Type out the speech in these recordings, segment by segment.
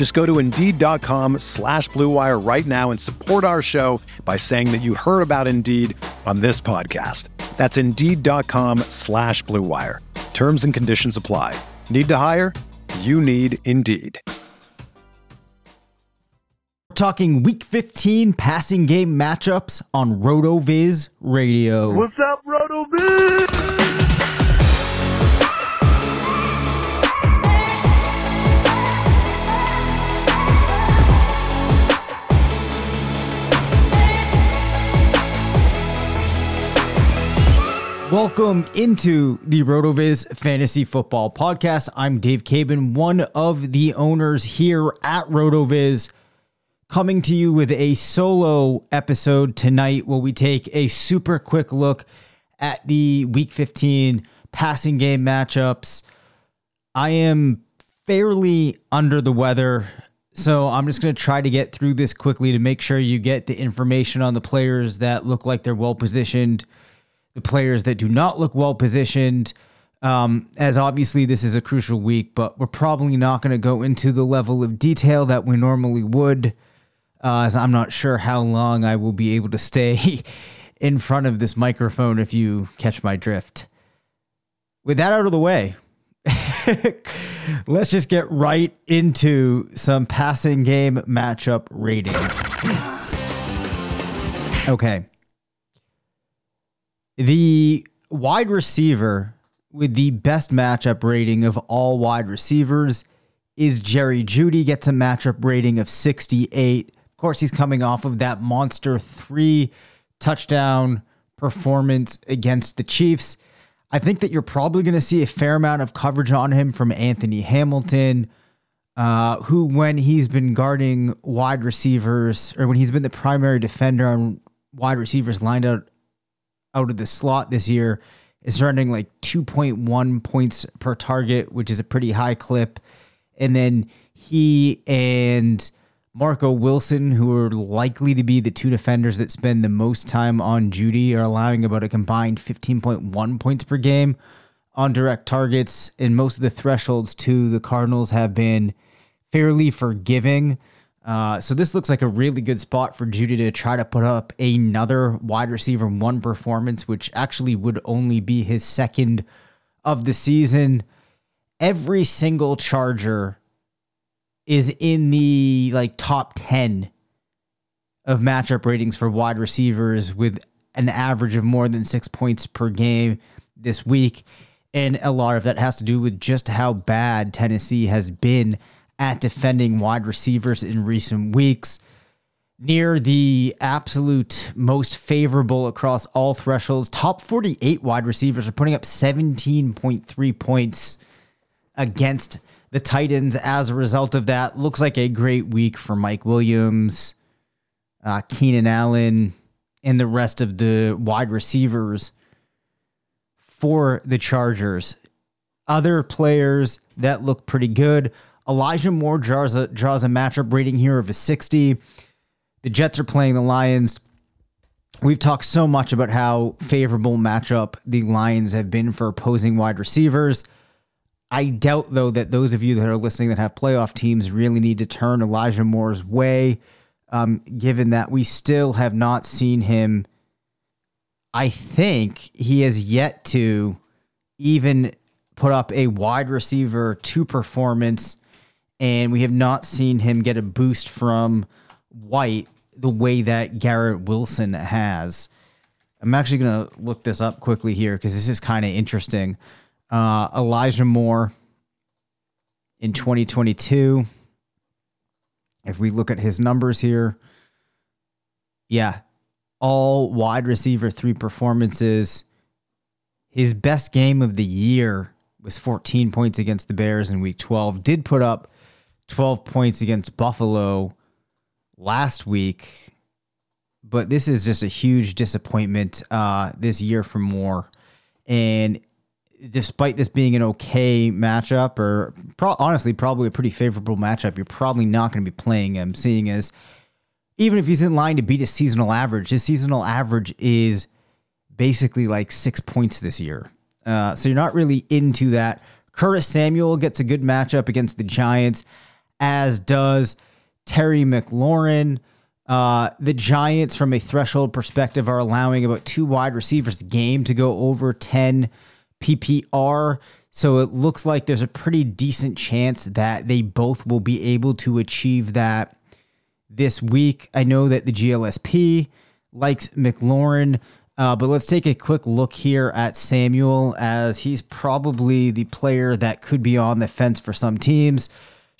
Just go to Indeed.com slash BlueWire right now and support our show by saying that you heard about Indeed on this podcast. That's Indeed.com slash BlueWire. Terms and conditions apply. Need to hire? You need Indeed. We're talking week 15 passing game matchups on RotoViz Radio. What's up, RotoViz? Welcome into the RotoViz Fantasy Football Podcast. I'm Dave Caban, one of the owners here at RotoViz, coming to you with a solo episode tonight where we take a super quick look at the Week 15 passing game matchups. I am fairly under the weather, so I'm just going to try to get through this quickly to make sure you get the information on the players that look like they're well positioned the players that do not look well positioned. Um, as obviously this is a crucial week, but we're probably not going to go into the level of detail that we normally would, uh, as I'm not sure how long I will be able to stay in front of this microphone if you catch my drift. With that out of the way, let's just get right into some passing game matchup ratings. Okay. The wide receiver with the best matchup rating of all wide receivers is Jerry Jeudy gets a matchup rating of 68. Of course, he's coming off of that monster three touchdown performance against the Chiefs. I think that you're probably going to see a fair amount of coverage on him from Anthony Hamilton, uh, who, when he's been guarding wide receivers or when he's been the primary defender on wide receivers lined out out of the slot this year is running like 2.1 points per target, which is a pretty high clip. And then he and Marco Wilson, who are likely to be the two defenders that spend the most time on Jeudy, are allowing about a combined 15.1 points per game on direct targets. And most of the thresholds to the Cardinals have been fairly forgiving. Uh, so this looks like a really good spot for Jeudy to try to put up another wide receiver one performance, which actually would only be his second of the season. Every single Charger is in the like top 10 of matchup ratings for wide receivers with an average of more than six points per game this week. And a lot of that has to do with just how bad Tennessee has been at defending wide receivers in recent weeks. Near the absolute most favorable across all thresholds, top 48 wide receivers are putting up 17.3 points against the Titans as a result of that. Looks like a great week for Mike Williams, uh, Keenan Allen, and the rest of the wide receivers for the Chargers. Other players that look pretty good. Elijah Moore draws a, draws a matchup rating here of a 60. The Jets are playing the Lions. We've talked so much about how favorable matchup the Lions have been for opposing wide receivers. I doubt, though, that those of you that are listening that have playoff teams really need to turn Elijah Moore's way, um, given that we still have not seen him. I think he has yet to even put up a wide receiver two performance and we have not seen him get a boost from White the way that Garrett Wilson has. I'm actually going to look this up quickly here because this is kind of interesting. Uh, Elijah Moore in 2022. If we look at his numbers here, yeah, all wide receiver three performances. His best game of the year was 14 points against the Bears in week 12. Did put up 12 points against Buffalo last week, but this is just a huge disappointment uh, this year for Moore. And despite this being an okay matchup, or pro- honestly, probably a pretty favorable matchup, you're probably not going to be playing him, seeing as even if he's in line to beat his seasonal average, his seasonal average is basically like six points this year. Uh, so you're not really into that. Curtis Samuel gets a good matchup against the Giants, as does Terry McLaurin. Uh, the Giants, from a threshold perspective, are allowing about two wide receivers a game to go over 10 PPR. So it looks like there's a pretty decent chance that they both will be able to achieve that this week. I know that the GLSP likes McLaurin. Uh, but let's take a quick look here at Samuel, as he's probably the player that could be on the fence for some teams.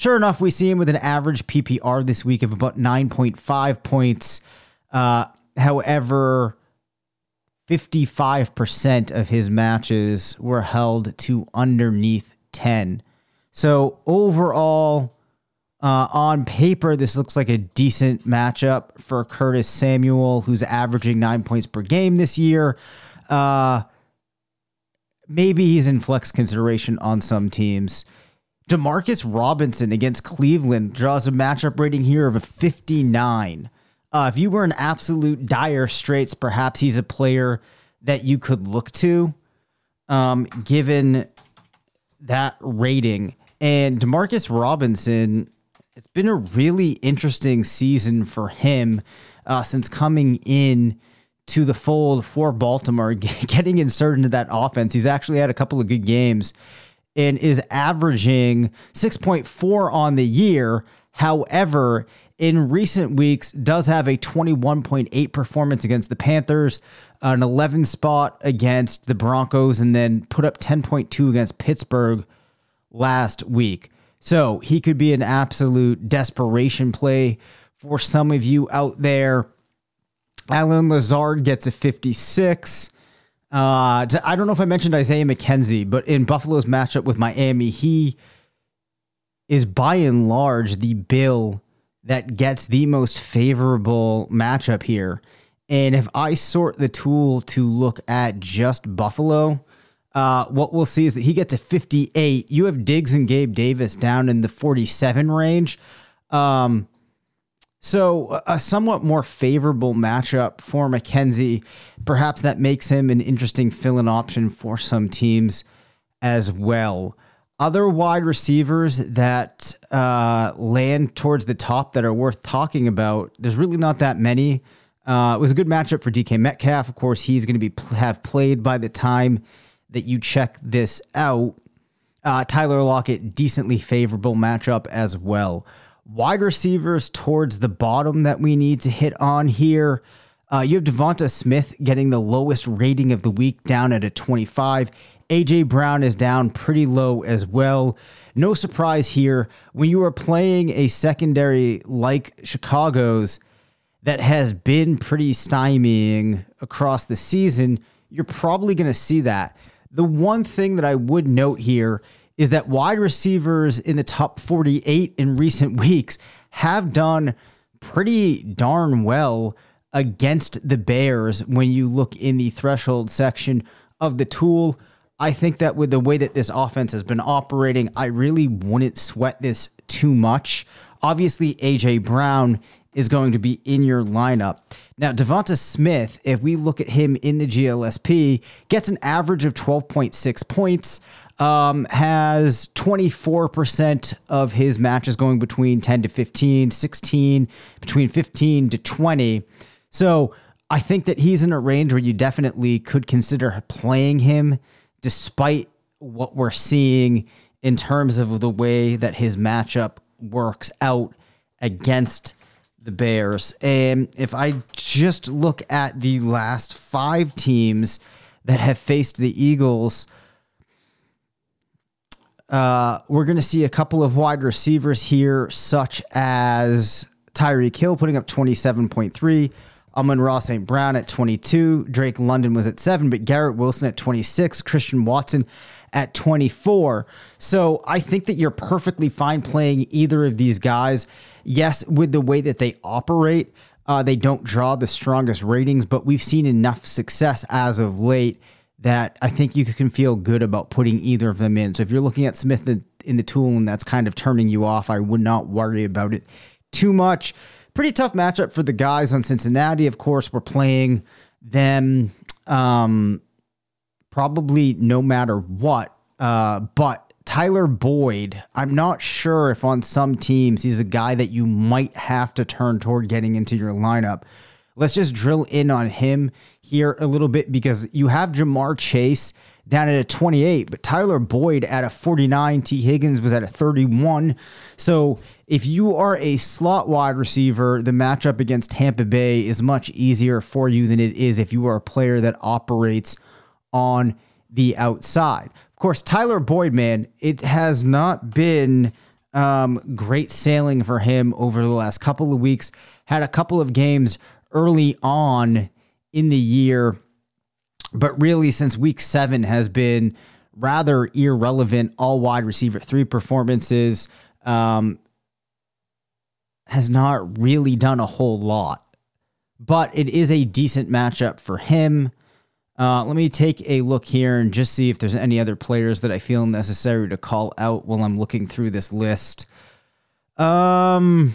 Sure enough, we see him with an average PPR this week of about 9.5 points. Uh, however, 55% of his matches were held to underneath 10. So overall, uh, on paper, this looks like a decent matchup for Curtis Samuel, who's averaging nine points per game this year. Uh, maybe he's in flex consideration on some teams. Demarcus Robinson against Cleveland draws a matchup rating here of a 59. Uh, if you were in absolute dire straits, perhaps he's a player that you could look to, um, given that rating. And Demarcus Robinson it's been a really interesting season for him uh, since coming in to the fold for Baltimore, getting inserted into that offense. He's actually had a couple of good games and is averaging 6.4 on the year. However, in recent weeks, does have a 21.8 performance against the Panthers, an 11 spot against the Broncos, and then put up 10.2 against Pittsburgh last week. So he could be an absolute desperation play for some of you out there. Allen Lazard gets a 56. Uh, I don't know if I mentioned Isaiah McKenzie, but in Buffalo's matchup with Miami, he is by and large the bill that gets the most favorable matchup here. And if I sort the tool to look at just Buffalo, uh, what we'll see is that he gets a 58. You have Diggs and Gabe Davis down in the 47 range. Um, so a somewhat more favorable matchup for McKenzie. Perhaps that makes him an interesting fill-in option for some teams as well. Other wide receivers that uh, land towards the top that are worth talking about. There's really not that many. Uh, it was a good matchup for DK Metcalf. Of course, he's going to be have played by the time that you check this out. Uh, Tyler Lockett, decently favorable matchup as well. Wide receivers towards the bottom that we need to hit on here. Uh, you have Devonta Smith getting the lowest rating of the week down at a 25. AJ Brown is down pretty low as well. No surprise here. When you are playing a secondary like Chicago's that has been pretty stymieing across the season, you're probably going to see that. The one thing that I would note here is that wide receivers in the top 48 in recent weeks have done pretty darn well against the Bears when you look in the threshold section of the tool. I think that with the way that this offense has been operating, I really wouldn't sweat this too much. Obviously, AJ Brown is going to be in your lineup. Now, Devonta Smith, if we look at him in the GLSP, gets an average of 12.6 points, um, has 24% of his matches going between 10 to 15, 16, between 15 to 20. So I think that he's in a range where you definitely could consider playing him despite what we're seeing in terms of the way that his matchup works out against the Bears. And if I just look at the last five teams that have faced the Eagles, uh, we're going to see a couple of wide receivers here, such as Tyreek Hill putting up 27.3. Amon-Ra St. Brown at 22. Drake London was at 7, but Garrett Wilson at 26. Christian Watson at 24. So I think that you're perfectly fine playing either of these guys. Yes, with the way that they operate, uh, they don't draw the strongest ratings, but we've seen enough success as of late that I think you can feel good about putting either of them in. So if you're looking at Smith in the tool and that's kind of turning you off, I would not worry about it too much. Pretty tough matchup for the guys on Cincinnati. Of course, we're playing them um, probably no matter what. Uh, but Tyler Boyd, I'm not sure if on some teams he's a guy that you might have to turn toward getting into your lineup. Let's just drill in on him here a little bit because you have Ja'Marr Chase down at a 28, but Tyler Boyd at a 49. Tee Higgins was at a 31. So if you are a slot wide receiver, the matchup against Tampa Bay is much easier for you than it is if you are a player that operates on the outside. Of course, Tyler Boyd, man, it has not been um, great sailing for him over the last couple of weeks. Had a couple of games early on in the year, but really since week seven has been rather irrelevant. All wide receiver three performances um, has not really done a whole lot, but it is a decent matchup for him. Uh, let me take a look here and just see if there's any other players that I feel necessary to call out while I'm looking through this list. Um,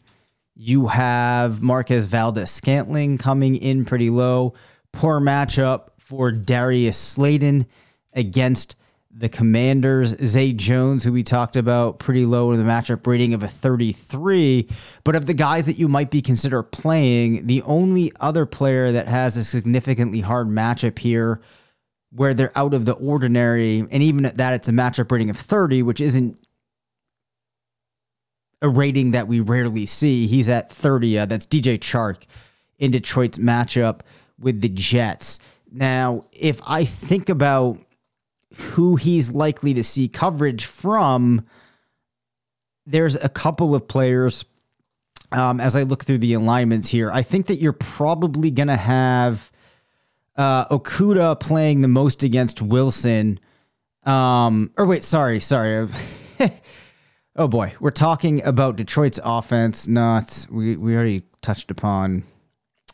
You have Marquez Valdes-Scantling coming in pretty low. Poor matchup for Darius Slayton against the Commanders. Zay Jones, who we talked about, pretty low in the matchup rating of a 33. But of the guys that you might be consider playing, the only other player that has a significantly hard matchup here where they're out of the ordinary, and even at that, it's a matchup rating of 30, which isn't a rating that we rarely see. He's at 30. Uh, that's DJ Chark in Detroit's matchup with the Jets. Now, if I think about who he's likely to see coverage from, there's a couple of players. Um, as I look through the alignments here, I think that you're probably going to have uh, Okudah playing the most against Wilson. Um, or wait, sorry, sorry. Oh boy, we're talking about Detroit's offense, not we we already touched upon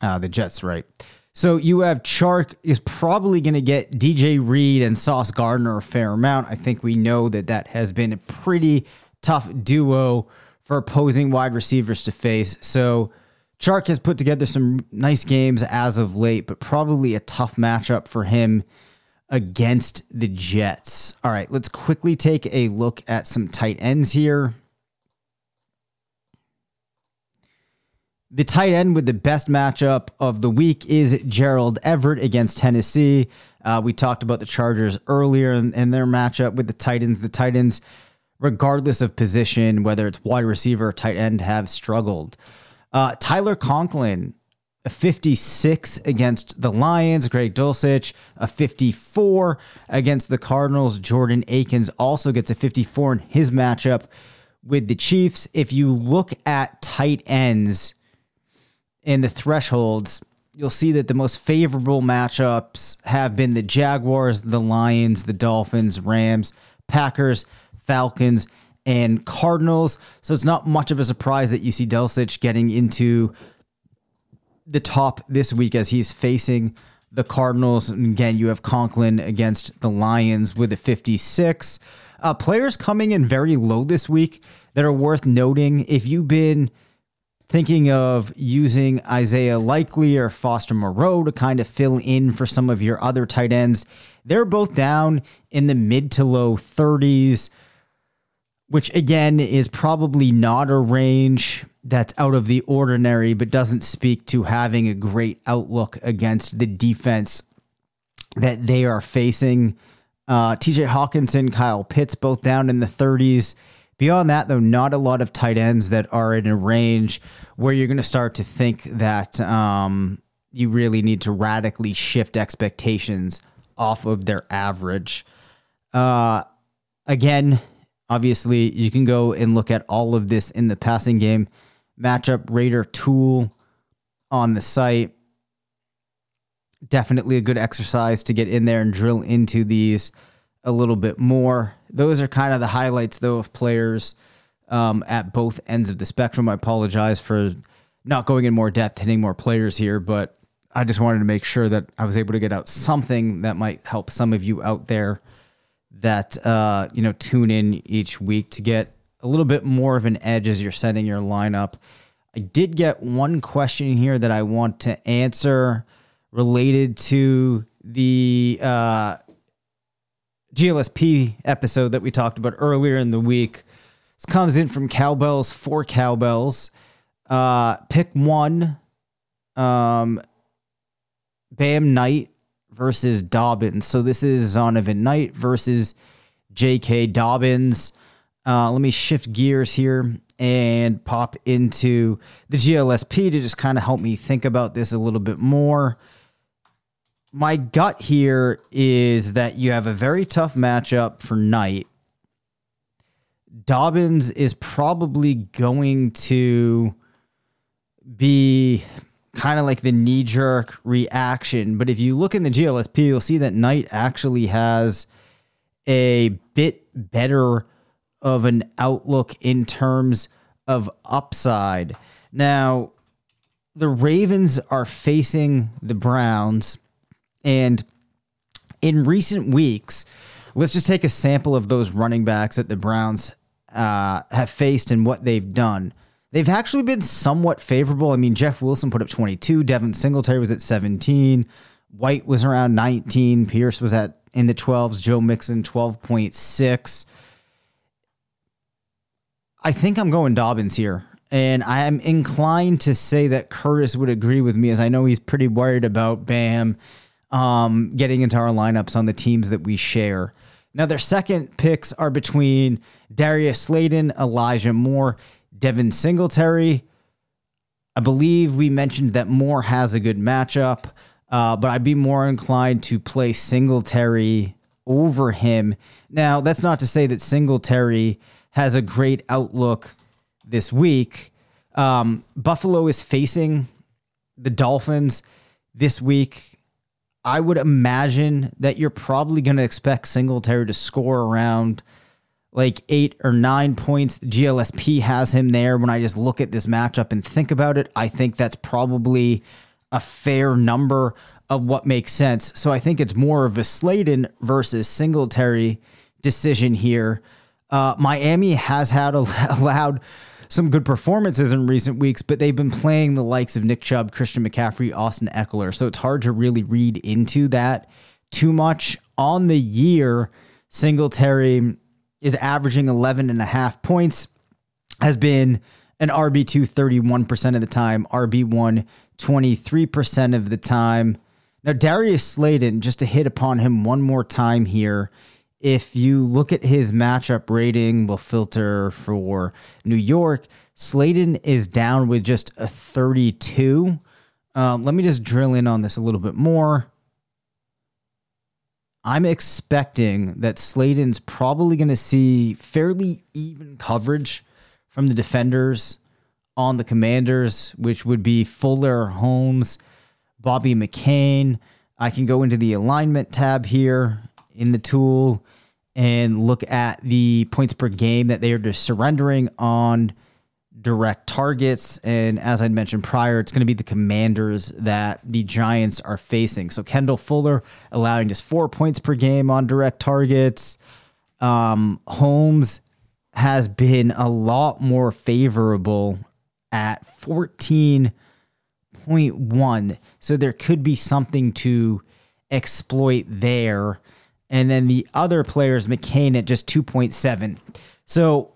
uh, the Jets, right? So you have Chark is probably going to get DJ Reed and Sauce Gardner a fair amount. I think we know that that has been a pretty tough duo for opposing wide receivers to face. So Chark has put together some nice games as of late, but probably a tough matchup for him against the Jets. All right, let's quickly take a look at some tight ends here. The tight end with the best matchup of the week is Gerald Everett against Tennessee. Uh, we talked about the Chargers earlier in, their matchup with the Titans. The Titans, regardless of position, whether it's wide receiver or tight end, have struggled. Uh, Tyler Conklin, a 56 against the Lions. Greg Dulcich, a 54 against the Cardinals. Jordan Akins also gets a 54 in his matchup with the Chiefs. If you look at tight ends, in the thresholds, you'll see that the most favorable matchups have been the Jaguars, the Lions, the Dolphins, Rams, Packers, Falcons, and Cardinals. So it's not much of a surprise that you see Dulcich getting into the top this week as he's facing the Cardinals. And again, you have Conklin against the Lions with a 56. Uh, players coming in very low this week that are worth noting. If you've been thinking of using Isaiah Likely or Foster Moreau to kind of fill in for some of your other tight ends. They're both down in the mid to low 30s, which again is probably not a range that's out of the ordinary, but doesn't speak to having a great outlook against the defense that they are facing. Uh, TJ Hockenson, Kyle Pitts, both down in the 30s. Beyond that, though, not a lot of tight ends that are in a range where you're going to start to think that um, you really need to radically shift expectations off of their average. Uh, again, obviously, you can go and look at all of this in the passing game matchup Rater tool on the site. Definitely a good exercise to get in there and drill into these a little bit more. Those are kind of the highlights, though, of players um, at both ends of the spectrum. I apologize for not going in more depth, hitting more players here, but I just wanted to make sure that I was able to get out something that might help some of you out there that uh, you know tune in each week to get a little bit more of an edge as you're setting your lineup. I did get one question here that I want to answer related to the uh, GLSP episode that we talked about earlier in the week. This comes in from Cowbells for Cowbells. Uh, pick one. Um, Bam Knight versus Dobbins. So this is Zonovan Knight versus J.K. Dobbins. Uh, let me shift gears here and pop into the GLSP to just kind of help me think about this a little bit more my gut here is that you have a very tough matchup for Knight. Dobbins is probably going to be kind of like the knee jerk reaction. But if you look in the GLSP, you'll see that Knight actually has a bit better of an outlook in terms of upside. Now, the Ravens are facing the Browns and in recent weeks, let's just take a sample of those running backs that the Browns uh, have faced and what they've done. They've actually been somewhat favorable. I mean, Jeff Wilson put up 22, Devin Singletary was at 17, White was around 19, Pierce was at in the 12s, Joe Mixon 12.6. I think I'm going Dobbins here. And I am inclined to say that Curtis would agree with me, as I know he's pretty worried about Bam um, getting into our lineups on the teams that we share. Now, their second picks are between Darius Slayton, Elijah Moore, Devin Singletary. I believe we mentioned that Moore has a good matchup, uh, but I'd be more inclined to play Singletary over him. Now, that's not to say that Singletary has a great outlook this week. Um, Buffalo is facing the Dolphins this week. I would imagine that you're probably going to expect Singletary to score around like eight or nine points. GLSP has him there. When I just look at this matchup and think about it, I think that's probably a fair number of what makes sense. So I think it's more of a Slayton versus Singletary decision here. Uh, Miami has had a, allowed some good performances in recent weeks, but they've been playing the likes of Nick Chubb, Christian McCaffrey, Austin Ekeler. So it's hard to really read into that too much. On the year, Singletary is averaging 11 and a half points, has been an RB2 31% of the time, RB1 23% of the time. Now, Darius Slayton, just to hit upon him one more time here, if you look at his matchup rating, we'll filter for New York. Slayton is down with just a 32. Um, let me just drill in on this a little bit more. I'm expecting that Slayton's probably going to see fairly even coverage from the defenders on the commanders, which would be Fuller, Holmes, Bobby McCain. I can go into the alignment tab here in the tool and look at the points per game that they are just surrendering on direct targets. And as I mentioned prior, it's going to be the commanders that the Giants are facing. So Kendall Fuller allowing just four points per game on direct targets. Um, Holmes has been a lot more favorable at 14.1. So there could be something to exploit there. And then the other players, McCain at just 2.7. So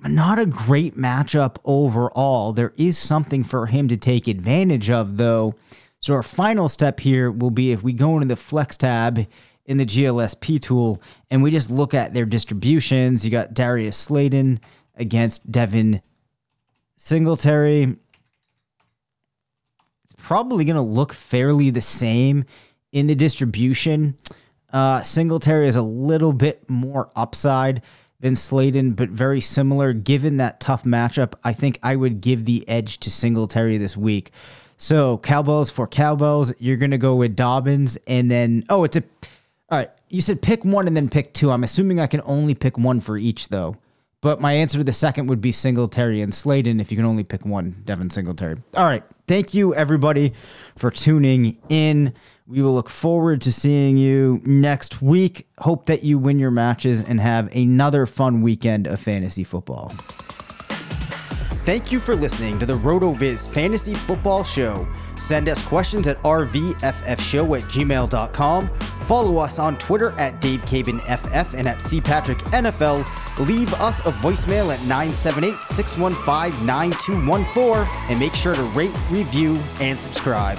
not a great matchup overall. There is something for him to take advantage of, though. So our final step here will be if we go into the flex tab in the GLSP tool and we just look at their distributions. You got Darius Slayton against Devin Singletary. It's probably going to look fairly the same in the distribution. Uh, Singletary is a little bit more upside than Slayton, but very similar. Given that tough matchup, I think I would give the edge to Singletary this week. So cowbells for cowbells, you're gonna go with Dobbins, and then oh, it's a all right. You said pick one and then pick two. I'm assuming I can only pick one for each though. But my answer to the second would be Singletary and Slayton if you can only pick one, Devin Singletary. All right. Thank you everybody for tuning in. We will look forward to seeing you next week. Hope that you win your matches and have another fun weekend of fantasy football. Thank you for listening to the RotoViz Fantasy Football Show. Send us questions at rvffshow at gmail.com. Follow us on Twitter at DaveCabinFF and at CPatrickNFL. Leave us a voicemail at 978 615 9214 and make sure to rate, review, and subscribe.